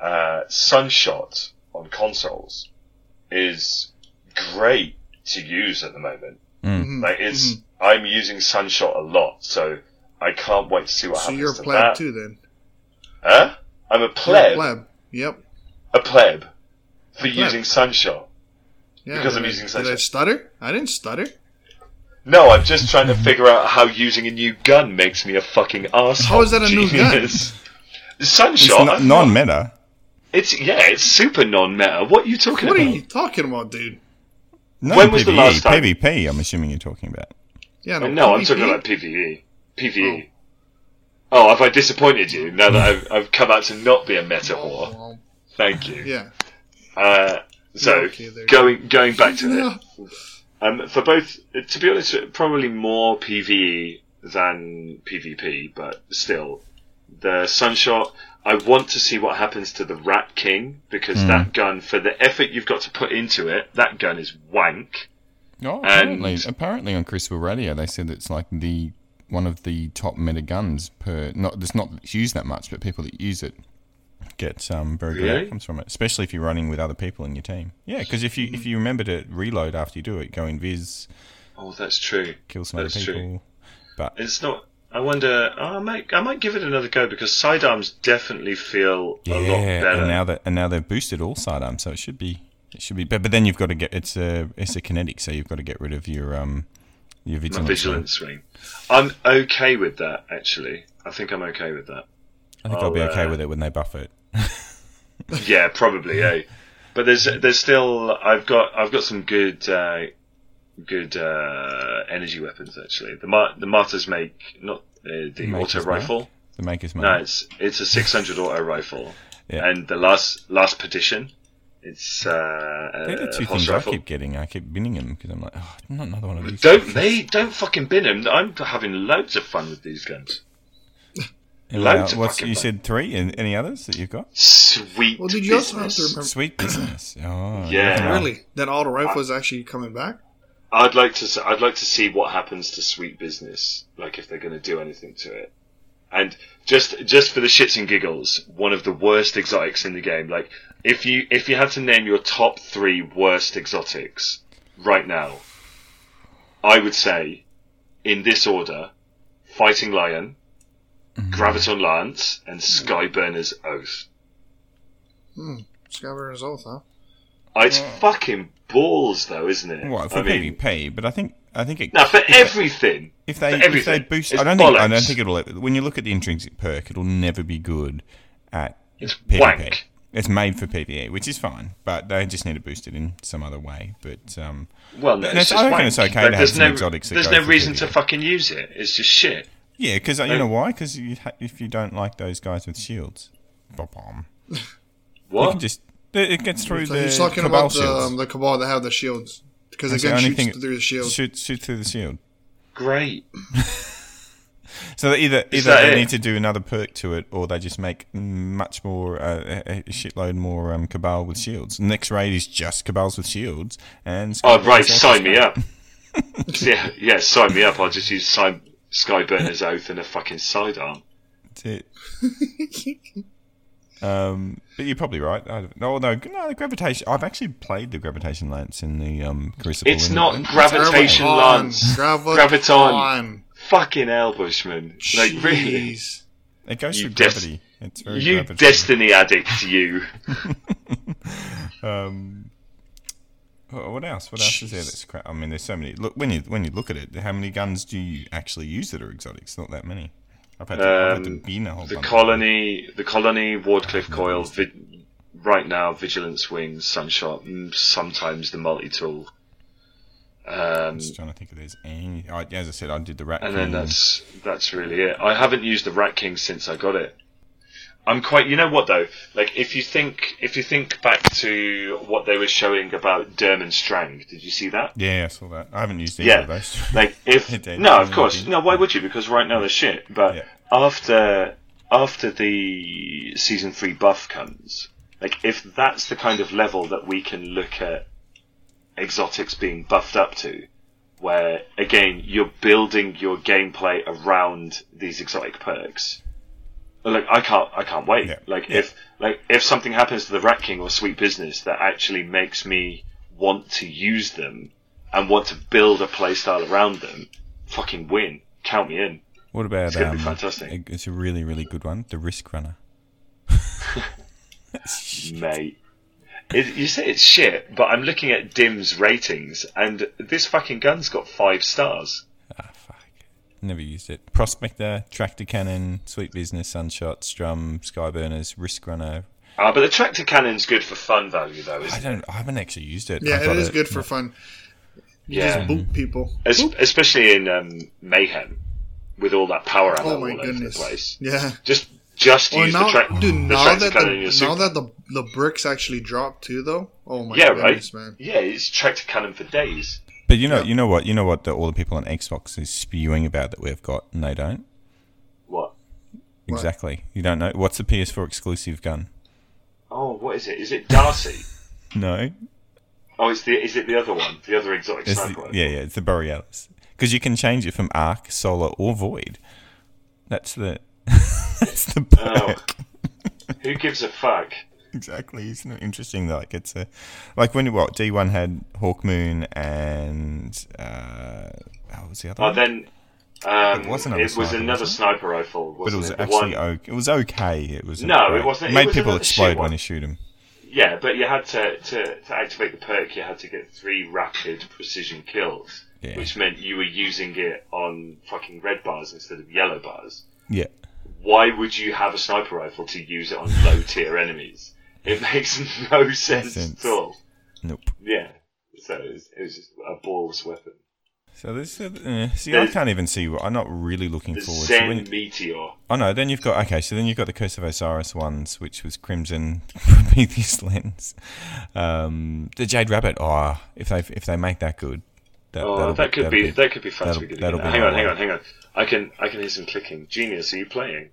uh, Sunshot on consoles is great to use at the moment. Mm. Like it's, I'm using Sunshot a lot, so I can't wait to see what So happens you're a to pleb that. too, then. Huh? I'm a You're a pleb, pleb. Yep. a pleb, for using Sunshot. Yeah. Because I'm did I- using Did such I a- stutter? I didn't stutter. No, I'm just trying to figure out how using a new gun makes me a fucking asshole. How is that a new gun? genius. It's Sunshot. non-meta. It's yeah, it's super non-meta. What are you talking about? What are you talking about, dude? No, When was the last time- PvP, I'm assuming you're talking about. Yeah, No, I'm talking about PVE. PVE. Oh, have I disappointed you now that I've, I've come out to not be a meta whore? Well, Thank you. yeah. Uh, so, Yeah, okay, there you going going back to Yeah. it, um, for both, to be honest, probably more PVE than PvP, but still, the Sunshot. I want to see what happens to the Rat King because Hmm. that gun, for the effort you've got to put into it, that gun is wank. Oh, And- apparently, apparently on Crucible Radio they said it's like the one of the top meta guns per. Not it's not used that much, but people that use it get um, very good Really? outcomes from it, especially if you're running with other people in your team. Yeah, because if you if you remember to reload after you do it, go in Viz, Oh, that's true. kill some other That's true. people. But It's not. I wonder. Oh, I might. I might give it another go because sidearms definitely feel a lot yeah, better. and now that and now they've boosted all sidearms, so it should be it should be. But, but then you've got to get it's a it's a kinetic, so you've got to get rid of your um your My vigilance. swing. I'm okay with that. Actually, I think I'm okay with that. I think I'll, be I'll, okay uh, with it when they buff it. <laughs> Yeah, probably. eh. But there's there's still I've got I've got some good uh, good uh, energy weapons actually. The Mar- the martyrs make not uh, the Makers auto make? rifle. The makers No, it's it's a 600 auto rifle. <laughs> Yeah. And the last last Perdition, it's uh, They're the two Hoss things I keep getting. I keep binning them because I'm like, oh, not another one of these. Don't me, don't fucking bin them. I'm having loads of fun with these guns. <laughs> And, loads uh, what's, you fun. said three? And any others that you've got? Sweet. Well, did you also have to business. remember? Sweet business. Oh, Yeah. nothing wrong. Really, that auto rifle is actually coming back. I'd like to. s- I'd like to see what happens to Sweet Business. Like if they're going to do anything to it. And just just for the shits and giggles, one of the worst exotics in the game. Like if you if you had to name your top three worst exotics right now, I would say, in this order, Fighting Lion, Graviton Lance, and Skyburner's Oath. Hmm. Skyburner's Oath, huh? Uh, It's fucking balls, though, isn't it? What for I mean, PvP? But I think I think it. no, for everything. If they for if they boost, I don't think I don't think it'll. When you look at the intrinsic perk, it'll never be good at It's PvP. wank. It's made for PvE, which is fine, but they just need to boost it in some other way. But um, Well, no, it's I reckon wank. it's okay But to have some no, exotics There's no reason to fucking use it. It's just shit. yeah, because you Like- know why? Because you ha- if you don't like those guys with shields, bom, you What? can just it gets through So the he's talking cabal about the, um, the cabal that have the shields because the That's the gun only shoots thing- through the shield. Shoot, shoot through the shield. Great. <laughs> So either Is either that they it? need to do another perk to it, or they just make much more uh, a, a shitload more um, cabal with shields. Next raid is just cabals with shields, and Oh, right. Skyburner's Sign me up. <laughs> yeah, yeah. Sign me up. I'll just use sign, Skyburner's Oath and a fucking sidearm. That's it. <laughs> Um, but you're probably right. I don't, no, no, no. The gravitation. I've actually played the gravitation lance in the um, Crucible. It's not and- gravitation Graviton. lance. Graviton. Graviton. Fucking hell, Bushman. Like really. It goes You through des- gravity. It's very You gravitational. destiny addict, you. <laughs> <laughs> Um, what else? What else is there that's crap? I mean, there's so many. Look when you when you look at it, how many guns do you actually use that are exotics? Not that many. I've had to, I've had Um, a whole The colony, the colony, Wardcliffe Coil, vi- right now, Vigilance Wings, Sunshot, mm, sometimes the multi tool. Um, I'm just trying to think if there's any. As I said, I did the rat. King. And then that's that's really it. I haven't used the Rat King since I got it. I'm quite. You know what though? Like if you think if you think back to what they were showing about Sturm and Drang, did you see that? Yeah, I saw that. I haven't used either Yeah, of those. <laughs> <laughs> like if no, of course, no. Why would you? Because right now they're shit. But Yeah. after after the season three buff comes, like if that's the kind of level that we can look at exotics being buffed up to, where again you're building your gameplay around these exotic perks. Like I can't, I can't wait. Yeah. Like Yeah. if, like if something happens to the Rat King or Sweet Business that actually makes me want to use them and want to build a playstyle around them, fucking win. Count me in. What about It's gonna be um, fantastic. a- It's a really really good one. The Risk Runner. <laughs> mate. It, you say it's shit, but I'm looking at DIM's ratings, and this fucking gun's got five stars. Ah. Never used it. Prospector, Tractor Cannon, Sweet Business, Sunshot, Sturm, Skyburners, Risk Runner. Ah, but the tractor cannon's good for fun value, though, I isn't it? don't. I haven't actually used it. Yeah, I've it good for fun. You Yeah. just boot people. Es- Boop. especially in um, mayhem with all that power ammo Oh my all over the goodness. place. Yeah. Just just Well, use now, the track. dude, the now tractor that cannon the in now that the the bricks actually dropped too, though. Oh my yeah, goodness, right. man. Yeah, it's tractor cannon for days. But you know, Yeah. you know what, you know what, that all the people on Xbox is spewing about that we've got, and they don't. What? What? Exactly. You don't know what's the PS4 exclusive gun? Oh, what is it? Is it D.A.R.C.I.? <laughs> No, oh, it's the is it the other one? The other exotic it's sniper the, yeah, yeah, it's the Borealis. Because you can change it from Arc, Solar, or Void. That's the <laughs> that's the Oh. perk. Who gives a fuck? Exactly. Isn't it interesting? Like it's a like when what D one had Hawkmoon and uh, what was the other? Oh, one? then um, It was another it was sniper, another wasn't it? sniper rifle. but it Wasn't it? Actually one- okay. It was okay. It was No, it wasn't. It made was people explode when you shoot them. Yeah, but you had to, to, to activate the perk, you had to get three rapid precision kills, Yeah. which meant you were using it on fucking red bars instead of yellow bars. Yeah. Why would you have a sniper rifle to use it on low tier enemies? It makes no sense, Sense. at all. Nope. Yeah, so it was, it was just a balls weapon. So this, uh, see, I can't even see. I'm not really looking The forward. Zen to when, Meteor. oh no, then you've got okay. So then you've got the Curse of Osiris ones, which was Crimson <laughs> Prometheus lens. Um, the Jade Rabbit. Oh, if they if they make that good, that, Oh, that'll could that'll be, that could be fun to that'll- be good. that'll be Hang on, hang on, hang on. I can I can hear some clicking. Genius, are you playing?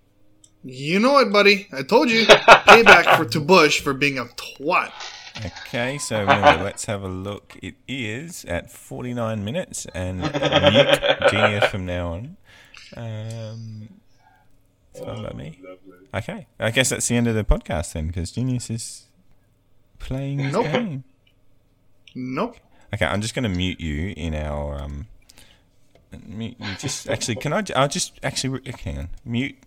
You know what, buddy? I told you. Payback for <laughs> to Bush for being a twat. Okay, so remember, let's have a look. It is at 49 minutes and mute Genius from now on. Um, it's fine by me. Okay, I guess that's the end of the podcast then, because Genius is playing his Nope. game. Nope. Okay, I'm just going to mute you in our. Um, mute you just actually. Can I? I'll just actually. re- Hang on. Mute.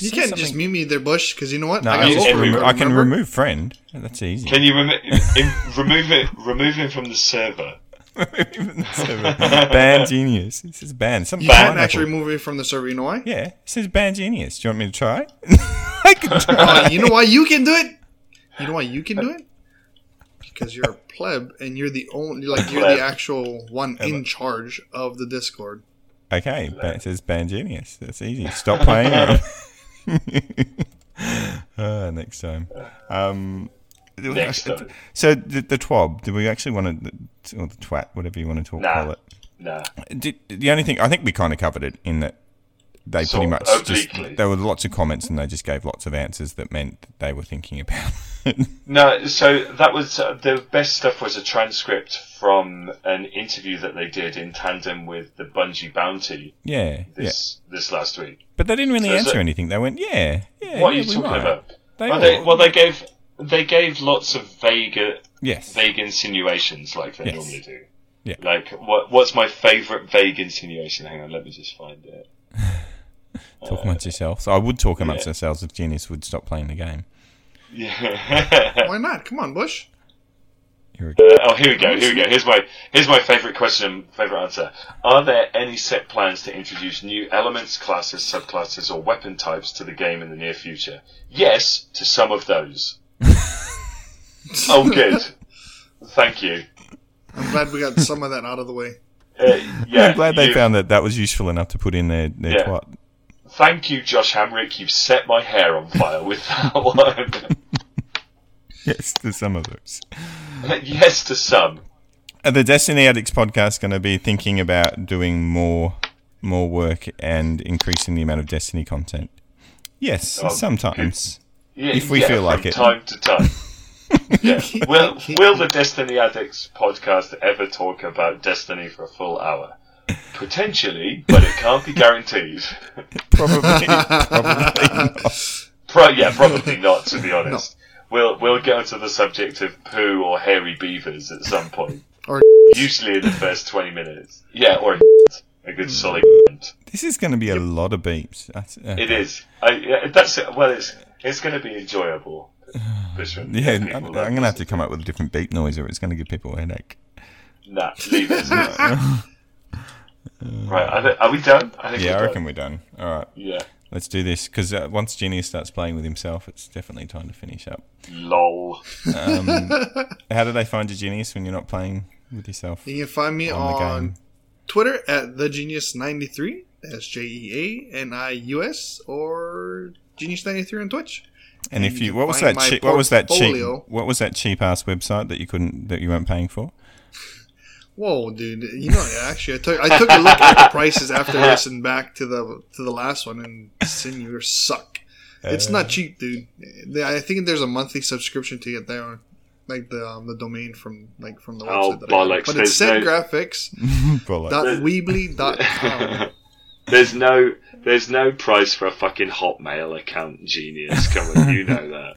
You can't something- just mute me there, Bush, because you know what? No, I I, got just remo- I can remove friend. That's easy. Can you remo- in, remove it? Remove him from the server. <laughs> ban genius. It says ban. Some You can't actually remove me from the server. You know why? Yeah, it says ban genius. Do you want me to try? <laughs> I can try. Uh, you know why you can do it? You know why you can do it? Because you're a pleb and you're the only, like, you're the actual one in charge of the Discord. Okay, ban, it says ban genius. That's easy. Stop playing. <laughs> <laughs> uh, next time. Um, Next time. So the, the twab. Do we actually want to, or the twat, whatever you want to talk, Nah. call it? Nah. Did, the only thing I think we kind of covered it in that they So, pretty much just there were lots of comments and they just gave lots of answers that meant that they were thinking about. <laughs> No, so that was uh, the best stuff was a transcript from an interview that they did in tandem with the Bungie Bounty yeah, yeah. this this last week. But they didn't really So answer anything. They went, yeah, yeah. what are you we talking might. about? They well, they, well, they gave they gave lots of vague uh, yes. vague insinuations like they Yes. normally do. Yeah. Like what what's my favourite vague insinuation? Hang on, let me just find it. <laughs> Talk amongst yourselves. So I would talk amongst yeah. ourselves if Genius would stop playing the game. Yeah. Why not? Come on, Bush. Here we go. Uh, oh, here we go. Here we go. Here's my here's my favorite question, favorite answer. Are there any set plans to introduce new elements, classes, subclasses, or weapon types to the game in the near future? Yes, to some of those. <laughs> oh, good. Thank you. I'm glad we got some of that out of the way. Uh, yeah, I'm glad they you- found that that was useful enough to put in their, their Yeah. twat. Thank you, Josh Hamrick. You've set my hair on fire with that <laughs> one. Yes, to some of those. <laughs> yes, to some. Are the Destiny Addicts podcast going to be thinking about doing more more work and increasing the amount of Destiny content? Yes, Oh, sometimes. Yeah, If we yeah, feel like from it. time to time. <laughs> yeah. Will Will the Destiny Addicts podcast ever talk about Destiny for a full hour? Potentially, but it can't be guaranteed. <laughs> Probably, probably not. Pro- yeah, probably not. To be honest, we'll we'll get onto the subject of poo or hairy beavers at some point. Or <laughs> Usually in the first twenty minutes. Yeah, or a, a good solid. This is going to be a lot of beeps. That's, uh, It is. I, yeah, that's well. It's it's going to be enjoyable. This one. Yeah, I'm, I'm going to have to come up with a different beep noise, or it's going to give people a headache. Nah, leave it. <laughs> right, I thi- are we done? I think Yeah, I we're reckon done. we're done. All right, Yeah. let's do this because uh, once Genius starts playing with himself, it's definitely time to finish up. Lol. Um, <laughs> how do they find your Genius when you're not playing with yourself. You can find me On the on. Twitter at the Jeanius93. That's J E A N I U S or Jeanius93 on Twitch. And And if you you, what was that? my Cheap, what was that cheap? What was that cheap ass website that you couldn't that you weren't paying for? Whoa, dude! You know, actually, I took I took a look at the prices after <laughs> listening back to the to the last one, and sin you suck. It's Uh, not cheap, dude. I think there's a monthly subscription to get there, like the um, the domain from like from the Oh, website. that I bollocks, But it's there's no- setgraphics <laughs> Bullet. dot weebly dot com. <laughs> there's no there's no price for a fucking Hotmail account, genius. Come on, you know that.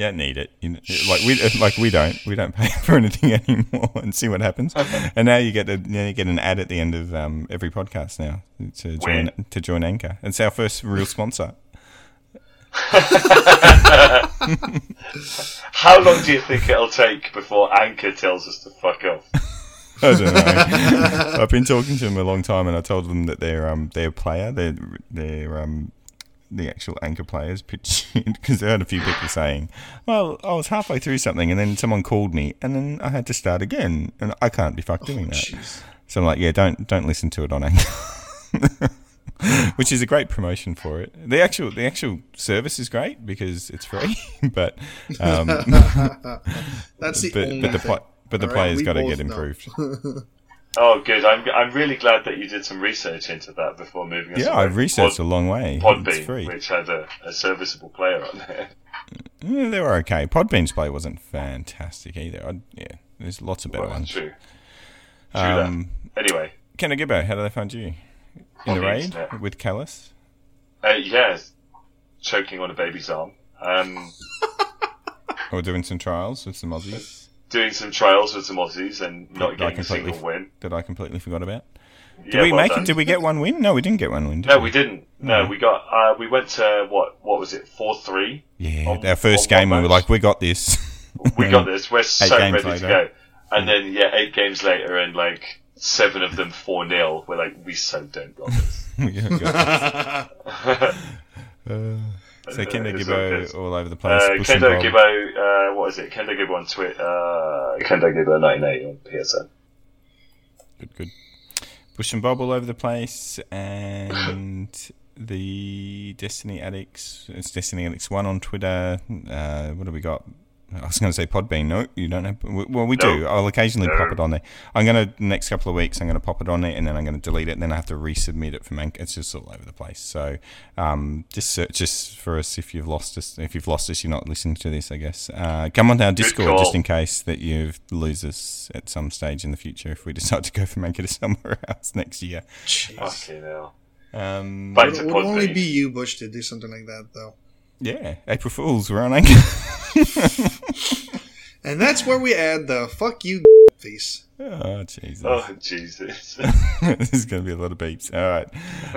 You don't need it. You, like we <laughs> like we don't we don't pay <laughs> for anything <laughs> anymore and see what happens. and now you get a now you get an ad at the end of um, every podcast now to join When? to join Anchor. It's our first real sponsor. How long do you think it'll take before Anchor tells us to fuck off? I don't know. I've been talking to them a long time, and I told them that their um their player, their their um the actual anchor players pitched because <laughs> I heard a few people saying, "Well, I was halfway through something, and then someone called me, and then I had to start again, and I can't be fucked doing that." Jeez. So I'm like, "Yeah, don't don't listen to it on anchor." <laughs> Which is a great promotion for it. The actual the actual service is great because it's free, <laughs> but um, That's the but, only but the but the right, player's got to get improved. Oh, good. I'm I'm really glad that you did some research into that before moving. us Yeah, I've researched Pod- a long way. Podbean, free. which had a, a serviceable player on there. Yeah, <laughs> they were okay. Podbean's play wasn't fantastic either. I'd, yeah, there's lots of better Well, ones. true. True that. Um, Anyway, Kendo Gibbo, how do they find you? In the the raid internet. with Calus? uh, yeah, choking on a baby's arm. Um, <laughs> Or doing some trials with some Aussies doing some trials with some Aussies and not That I getting a single win. that I completely forgot about? Did Yeah, we well make done. it? Did we get one win? No, we didn't get one win. Did No, we didn't. No, No. we got. Uh, we went to what? What was it? Four three. Yeah, On- our first on one game, we were like, we got this. <laughs> We got this. We're so games ready to go. And then yeah, eight games later, and like seven of them four 0 We're like, we so don't got this. <laughs> We got this. <laughs> Uh, so Kendo Gibbo all over the place. Uh, Kendo Gibbo, uh, what is it? Kendo Gibbo on Twitter. Uh, Kendo Gibbo 98 on PSN. Good, good. Bush and Bob all over the place, and the Destiny Addicts. It's Destiny Addicts One on Twitter. Uh, what have we got? I was going to say Podbean. No, you don't have. Well, we do. I'll occasionally No. pop it on there. I'm going to next couple of weeks. I'm going to pop it on there, and then I'm going to delete it, and then I have to resubmit it from Anchor. It's just all over the place. So, um, just search just for us if you've lost us. If you've lost us, you're not listening to this. I guess. Uh, come on to our Discord just in case that you lose us at some stage in the future if we <laughs> decide to go from Anchor to somewhere else next year. Jeez. Fucking hell. Um, Back It would only be you, Bush, to do something like that, though. Yeah, April Fools. We're on Anchor. <laughs> And that's where we add the "fuck you" <laughs> face. oh Jesus! Oh, Jesus. this is going to be a lot of beeps. All right.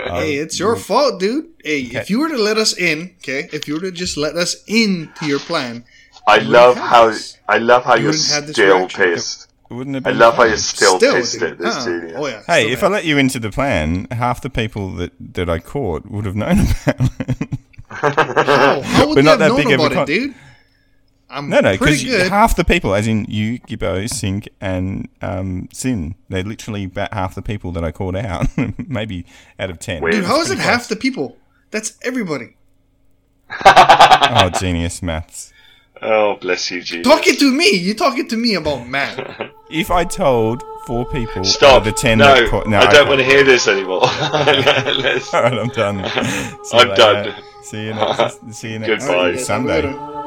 Um, <laughs> Hey, it's your fault, dude. Hey, Okay. if you were to let us in, okay, if you were to just let us into your plan, I love how this. I love how You you're wouldn't have this still reaction. pissed. wouldn't have I love how you're still, still, pissed dude. at this Uh, genius. oh yeah. Hey, still if I let you into the plan, half the people that, that I caught would have known about it. How, <laughs> how would We're not have that known big of a about it, con- dude? I'm No, no, because half the people, as in you, Gibbo, Sink, and um, Sin, they're literally about half the people that I called out. <laughs> Maybe out of ten. Dude, how It's is it pretty half the people? That's everybody. Oh, genius maths. Oh, bless you, genius. Talking to me. You're talking to me about math. <laughs> If I told four people Stop. the ten no, that caught, no, I don't okay. want to hear this anymore. <laughs> All right, I'm done. <laughs> See you I'm later. done. See you next. See you next Goodbye. Sunday. later.